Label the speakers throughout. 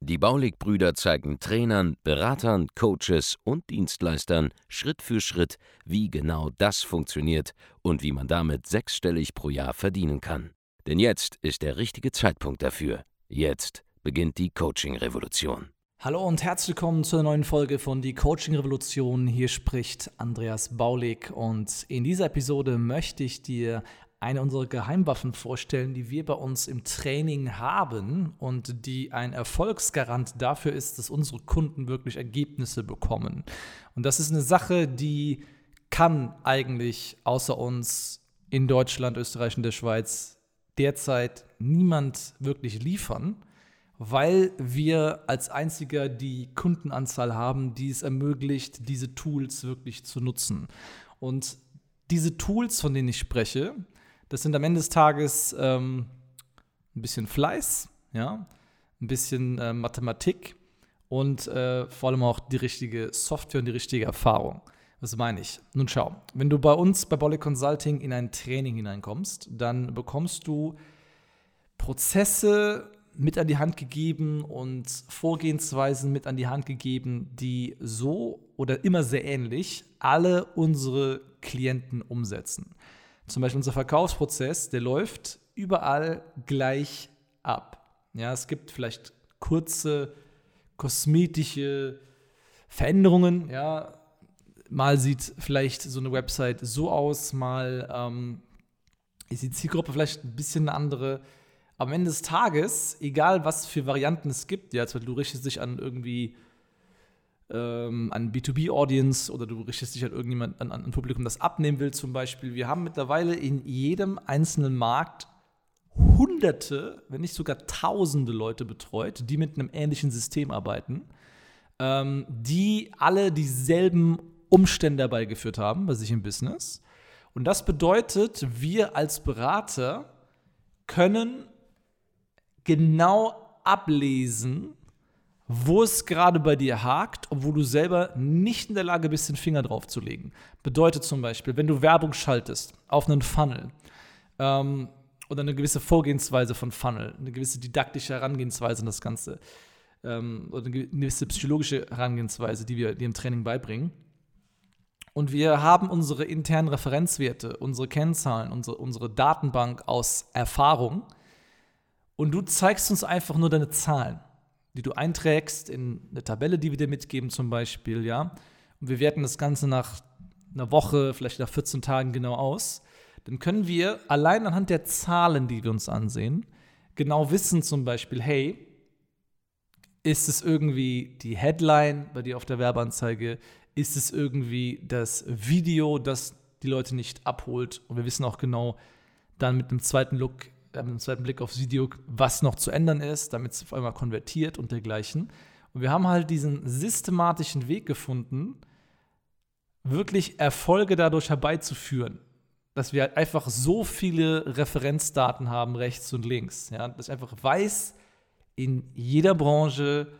Speaker 1: Die Baulig-Brüder zeigen Trainern, Beratern, Coaches und Dienstleistern Schritt für Schritt, wie genau das funktioniert und wie man damit sechsstellig pro Jahr verdienen kann. Denn jetzt ist der richtige Zeitpunkt dafür. Jetzt beginnt die Coaching-Revolution.
Speaker 2: Hallo und herzlich willkommen zur neuen Folge von Die Coaching Revolution. Hier spricht Andreas Baulig und in dieser Episode möchte ich dir eine unserer Geheimwaffen vorstellen, die wir bei uns im Training haben und die ein Erfolgsgarant dafür ist, dass unsere Kunden wirklich Ergebnisse bekommen. Und das ist eine Sache, die kann eigentlich außer uns in Deutschland, Österreich und der Schweiz derzeit niemand wirklich liefern, weil wir als einziger die Kundenanzahl haben, die es ermöglicht, diese Tools wirklich zu nutzen. Und diese Tools, von denen ich spreche, das sind am Ende des Tages ähm, ein bisschen Fleiß, ja, ein bisschen äh, Mathematik und äh, vor allem auch die richtige Software und die richtige Erfahrung. Was meine ich? Nun schau, wenn du bei uns bei Bolle Consulting in ein Training hineinkommst, dann bekommst du Prozesse mit an die Hand gegeben und Vorgehensweisen mit an die Hand gegeben, die so oder immer sehr ähnlich alle unsere Klienten umsetzen. Zum Beispiel unser Verkaufsprozess, der läuft überall gleich ab. Ja, es gibt vielleicht kurze kosmetische Veränderungen. Ja, mal sieht vielleicht so eine Website so aus, mal ähm, ist die Zielgruppe vielleicht ein bisschen eine andere. Am Ende des Tages, egal was für Varianten es gibt, ja, du richtest dich an irgendwie ähm, an B2B-Audience oder du richtest dich an irgendjemand, an, ein Publikum, das abnehmen will zum Beispiel. Wir haben mittlerweile in jedem einzelnen Markt hunderte, wenn nicht sogar tausende Leute betreut, die mit einem ähnlichen System arbeiten, ähm, die alle dieselben Umstände herbeigeführt haben bei sich im Business. Und das bedeutet, wir als Berater können genau ablesen, wo es gerade bei dir hakt, obwohl du selber nicht in der Lage bist, den Finger drauf zu legen. Bedeutet zum Beispiel, wenn du Werbung schaltest auf einen Funnel ähm, oder eine gewisse Vorgehensweise von Funnel, eine gewisse didaktische Herangehensweise an das Ganze ähm, oder eine gewisse psychologische Herangehensweise, die wir dir im Training beibringen. Und wir haben unsere internen Referenzwerte, unsere Kennzahlen, unsere, unsere Datenbank aus Erfahrung. Und du zeigst uns einfach nur deine Zahlen die du einträgst in eine Tabelle, die wir dir mitgeben zum Beispiel, ja. Und wir werten das Ganze nach einer Woche, vielleicht nach 14 Tagen genau aus. Dann können wir allein anhand der Zahlen, die wir uns ansehen, genau wissen zum Beispiel, hey, ist es irgendwie die Headline bei dir auf der Werbeanzeige? Ist es irgendwie das Video, das die Leute nicht abholt? Und wir wissen auch genau dann mit einem zweiten Look, einen zweiten Blick aufs Video, was noch zu ändern ist, damit es auf einmal konvertiert und dergleichen. Und wir haben halt diesen systematischen Weg gefunden, wirklich Erfolge dadurch herbeizuführen. Dass wir halt einfach so viele Referenzdaten haben, rechts und links. Ja? Dass ich einfach weiß, in jeder Branche,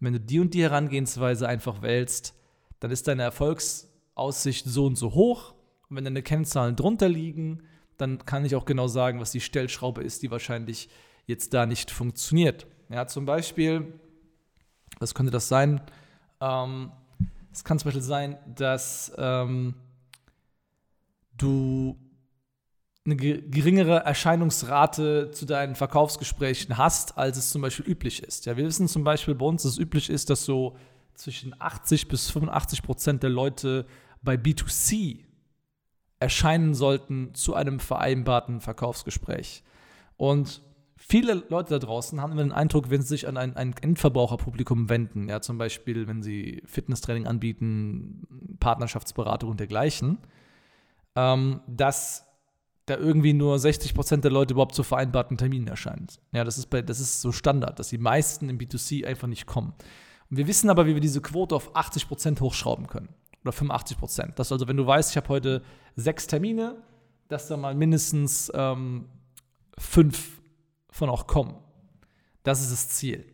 Speaker 2: wenn du die und die Herangehensweise einfach wählst, dann ist deine Erfolgsaussicht so und so hoch. Und wenn deine Kennzahlen drunter liegen, dann kann ich auch genau sagen, was die Stellschraube ist, die wahrscheinlich jetzt da nicht funktioniert. Ja, zum Beispiel, was könnte das sein? Ähm, es kann zum Beispiel sein, dass ähm, du eine geringere Erscheinungsrate zu deinen Verkaufsgesprächen hast, als es zum Beispiel üblich ist. Ja, wir wissen zum Beispiel bei uns, dass es üblich ist, dass so zwischen 80 bis 85 Prozent der Leute bei B2C erscheinen sollten zu einem vereinbarten Verkaufsgespräch. Und viele Leute da draußen haben den Eindruck, wenn sie sich an ein, ein Endverbraucherpublikum wenden, ja, zum Beispiel, wenn sie Fitnesstraining anbieten, Partnerschaftsberatung und dergleichen, ähm, dass da irgendwie nur 60 Prozent der Leute überhaupt zu vereinbarten Terminen erscheinen. Ja, das ist, bei, das ist so Standard, dass die meisten im B2C einfach nicht kommen. Und wir wissen aber, wie wir diese Quote auf 80 Prozent hochschrauben können. Oder 85 Prozent. Das also, wenn du weißt, ich habe heute sechs Termine, dass da mal mindestens ähm, fünf von auch kommen. Das ist das Ziel.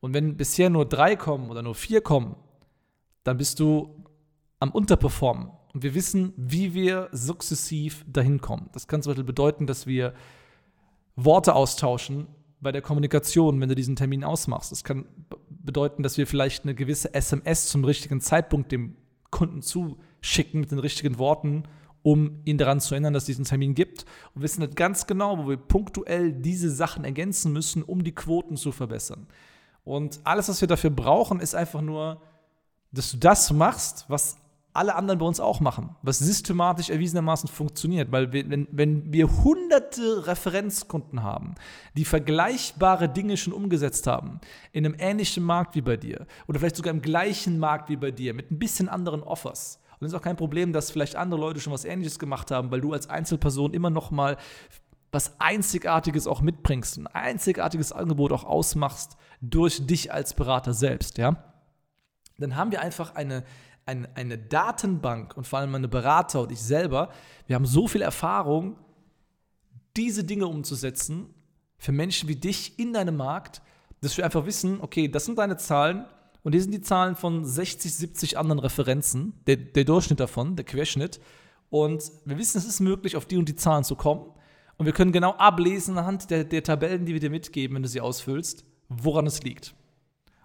Speaker 2: Und wenn bisher nur drei kommen oder nur vier kommen, dann bist du am Unterperformen. Und wir wissen, wie wir sukzessiv dahin kommen. Das kann zum Beispiel bedeuten, dass wir Worte austauschen bei der Kommunikation, wenn du diesen Termin ausmachst. Das kann bedeuten, dass wir vielleicht eine gewisse SMS zum richtigen Zeitpunkt dem Kunden zuschicken mit den richtigen Worten, um ihn daran zu erinnern, dass es diesen Termin gibt. Und wissen nicht ganz genau, wo wir punktuell diese Sachen ergänzen müssen, um die Quoten zu verbessern. Und alles, was wir dafür brauchen, ist einfach nur, dass du das machst, was alle anderen bei uns auch machen, was systematisch erwiesenermaßen funktioniert. Weil wir, wenn, wenn wir hunderte Referenzkunden haben, die vergleichbare Dinge schon umgesetzt haben, in einem ähnlichen Markt wie bei dir oder vielleicht sogar im gleichen Markt wie bei dir, mit ein bisschen anderen Offers. Und es ist auch kein Problem, dass vielleicht andere Leute schon was Ähnliches gemacht haben, weil du als Einzelperson immer noch mal was Einzigartiges auch mitbringst, ein einzigartiges Angebot auch ausmachst durch dich als Berater selbst, ja. Dann haben wir einfach eine, eine, eine Datenbank und vor allem meine Berater und ich selber, wir haben so viel Erfahrung, diese Dinge umzusetzen für Menschen wie dich in deinem Markt, dass wir einfach wissen, okay, das sind deine Zahlen und hier sind die Zahlen von 60, 70 anderen Referenzen, der, der Durchschnitt davon, der Querschnitt. Und wir wissen, es ist möglich, auf die und die Zahlen zu kommen. Und wir können genau ablesen anhand der, der Tabellen, die wir dir mitgeben, wenn du sie ausfüllst, woran es liegt.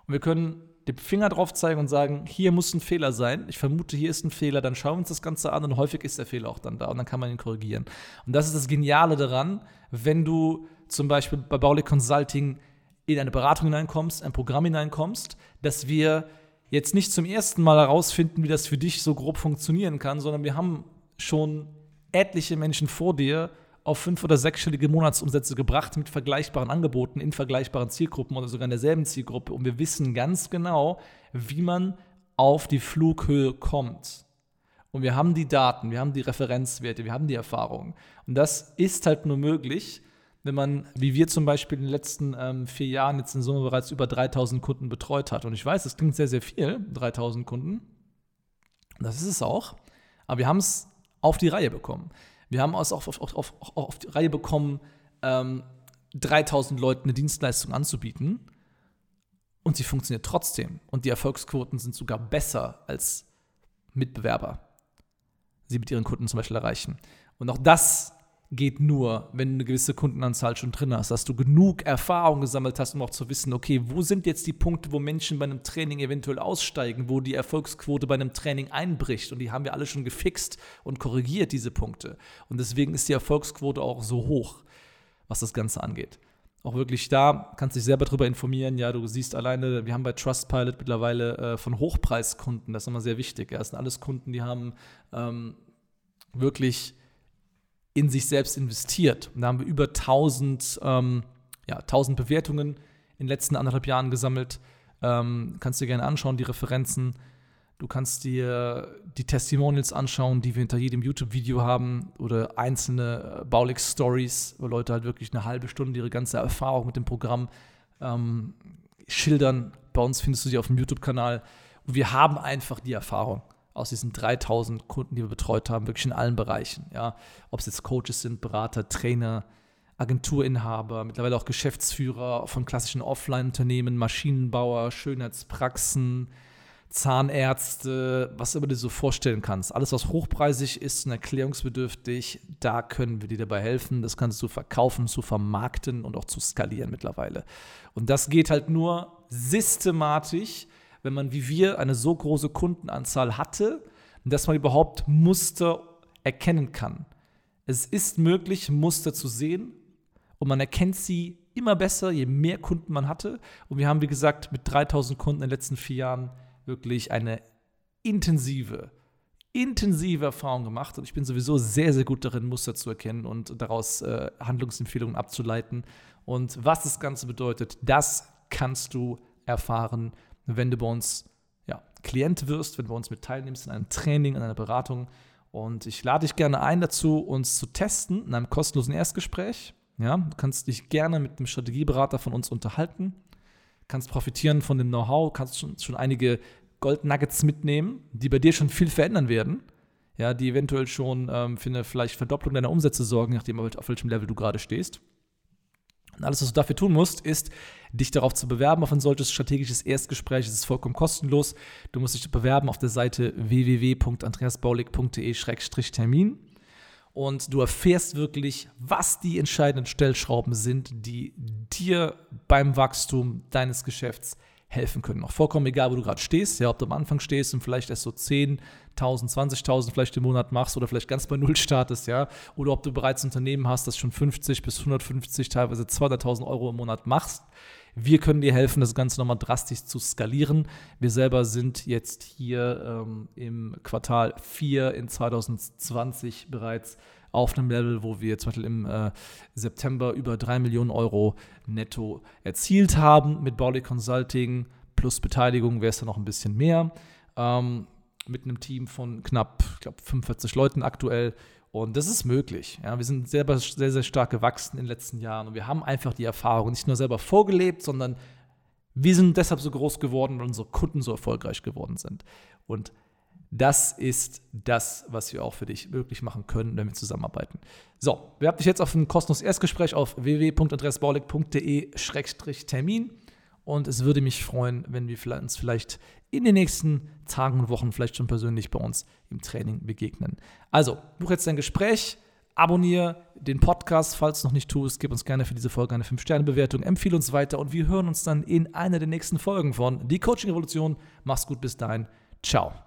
Speaker 2: Und wir können den Finger drauf zeigen und sagen, hier muss ein Fehler sein. Ich vermute, hier ist ein Fehler. Dann schauen wir uns das Ganze an und häufig ist der Fehler auch dann da und dann kann man ihn korrigieren. Und das ist das Geniale daran, wenn du zum Beispiel bei Baulig Consulting in eine Beratung hineinkommst, ein Programm hineinkommst, dass wir jetzt nicht zum ersten Mal herausfinden, wie das für dich so grob funktionieren kann, sondern wir haben schon etliche Menschen vor dir auf fünf- oder sechsstellige Monatsumsätze gebracht mit vergleichbaren Angeboten in vergleichbaren Zielgruppen oder sogar in derselben Zielgruppe. Und wir wissen ganz genau, wie man auf die Flughöhe kommt. Und wir haben die Daten, wir haben die Referenzwerte, wir haben die Erfahrung. Und das ist halt nur möglich, wenn man, wie wir zum Beispiel in den letzten ähm, vier Jahren jetzt in Summe bereits über 3000 Kunden betreut hat. Und ich weiß, das klingt sehr, sehr viel, 3000 Kunden. Das ist es auch. Aber wir haben es auf die Reihe bekommen. Wir haben es auch auf, auf, auf, auf die Reihe bekommen, ähm, 3000 Leuten eine Dienstleistung anzubieten. Und sie funktioniert trotzdem. Und die Erfolgsquoten sind sogar besser als Mitbewerber, sie mit ihren Kunden zum Beispiel erreichen. Und auch das geht nur, wenn du eine gewisse Kundenanzahl schon drin hast, dass du genug Erfahrung gesammelt hast, um auch zu wissen, okay, wo sind jetzt die Punkte, wo Menschen bei einem Training eventuell aussteigen, wo die Erfolgsquote bei einem Training einbricht. Und die haben wir alle schon gefixt und korrigiert, diese Punkte. Und deswegen ist die Erfolgsquote auch so hoch, was das Ganze angeht. Auch wirklich da kannst dich selber darüber informieren. Ja, du siehst alleine, wir haben bei Trustpilot mittlerweile äh, von Hochpreiskunden, das ist immer sehr wichtig. Ja, das sind alles Kunden, die haben ähm, wirklich in sich selbst investiert. Und da haben wir über 1000, ähm, ja, 1000 Bewertungen in den letzten anderthalb Jahren gesammelt. Ähm, kannst du dir gerne anschauen, die Referenzen. Du kannst dir die Testimonials anschauen, die wir hinter jedem YouTube-Video haben oder einzelne äh, Baulig-Stories, wo Leute halt wirklich eine halbe Stunde ihre ganze Erfahrung mit dem Programm ähm, schildern. Bei uns findest du sie auf dem YouTube-Kanal. Wir haben einfach die Erfahrung aus diesen 3000 Kunden, die wir betreut haben, wirklich in allen Bereichen. Ja? Ob es jetzt Coaches sind, Berater, Trainer, Agenturinhaber, mittlerweile auch Geschäftsführer von klassischen Offline-Unternehmen, Maschinenbauer, Schönheitspraxen, Zahnärzte, was du dir so vorstellen kannst. Alles, was hochpreisig ist und erklärungsbedürftig, da können wir dir dabei helfen. Das kannst du verkaufen, zu vermarkten und auch zu skalieren mittlerweile. Und das geht halt nur systematisch wenn man wie wir eine so große Kundenanzahl hatte, dass man überhaupt Muster erkennen kann. Es ist möglich, Muster zu sehen und man erkennt sie immer besser, je mehr Kunden man hatte. Und wir haben, wie gesagt, mit 3000 Kunden in den letzten vier Jahren wirklich eine intensive, intensive Erfahrung gemacht. Und ich bin sowieso sehr, sehr gut darin, Muster zu erkennen und daraus äh, Handlungsempfehlungen abzuleiten. Und was das Ganze bedeutet, das kannst du erfahren wenn du bei uns ja, Klient wirst, wenn du bei uns mit teilnimmst in einem Training, in einer Beratung. Und ich lade dich gerne ein dazu, uns zu testen in einem kostenlosen Erstgespräch. Ja, du kannst dich gerne mit einem Strategieberater von uns unterhalten, kannst profitieren von dem Know-how, kannst schon, schon einige Goldnuggets mitnehmen, die bei dir schon viel verändern werden. Ja, die eventuell schon ähm, für eine vielleicht Verdopplung deiner Umsätze sorgen, nachdem auf welchem Level du gerade stehst. Und alles, was du dafür tun musst, ist, dich darauf zu bewerben auf ein solches strategisches Erstgespräch. Es ist vollkommen kostenlos. Du musst dich bewerben auf der Seite www.andreasbaulig.de-termin. Und du erfährst wirklich, was die entscheidenden Stellschrauben sind, die dir beim Wachstum deines Geschäfts helfen können. Auch vollkommen egal, wo du gerade stehst, ja, ob du am Anfang stehst und vielleicht erst so 10.000, 20.000 vielleicht im Monat machst oder vielleicht ganz bei Null startest, ja, oder ob du bereits ein Unternehmen hast, das schon 50 bis 150, teilweise 200.000 Euro im Monat machst. Wir können dir helfen, das Ganze nochmal drastisch zu skalieren. Wir selber sind jetzt hier ähm, im Quartal 4 in 2020 bereits auf einem Level, wo wir zum Beispiel im äh, September über 3 Millionen Euro netto erzielt haben mit Baulig Consulting plus Beteiligung wäre es dann noch ein bisschen mehr. Ähm, mit einem Team von knapp, ich glaube, 45 Leuten aktuell. Und das ist möglich. Ja, wir sind selber sehr, sehr stark gewachsen in den letzten Jahren und wir haben einfach die Erfahrung nicht nur selber vorgelebt, sondern wir sind deshalb so groß geworden, weil unsere Kunden so erfolgreich geworden sind. Und das ist das, was wir auch für dich möglich machen können, wenn wir zusammenarbeiten. So, wir haben dich jetzt auf ein kostenloses Erstgespräch auf www.andreasbaulig.de-termin und es würde mich freuen, wenn wir uns vielleicht in den nächsten Tagen und Wochen vielleicht schon persönlich bei uns im Training begegnen. Also, buch jetzt dein Gespräch, abonniere den Podcast, falls du noch nicht tust, gib uns gerne für diese Folge eine 5-Sterne-Bewertung, empfehle uns weiter und wir hören uns dann in einer der nächsten Folgen von Die Coaching Revolution. Mach's gut, bis dahin. Ciao.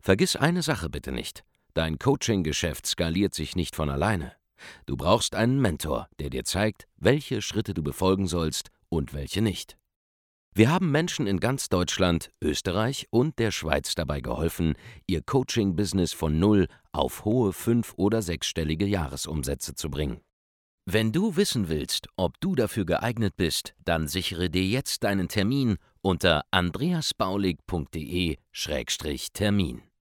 Speaker 1: Vergiss eine Sache bitte nicht. Dein Coaching-Geschäft skaliert sich nicht von alleine. Du brauchst einen Mentor, der dir zeigt, welche Schritte du befolgen sollst und welche nicht. Wir haben Menschen in ganz Deutschland, Österreich und der Schweiz dabei geholfen, ihr Coaching-Business von null auf hohe fünf- oder sechsstellige Jahresumsätze zu bringen. Wenn du wissen willst, ob du dafür geeignet bist, dann sichere dir jetzt deinen Termin unter andreasbaulig.de-termin.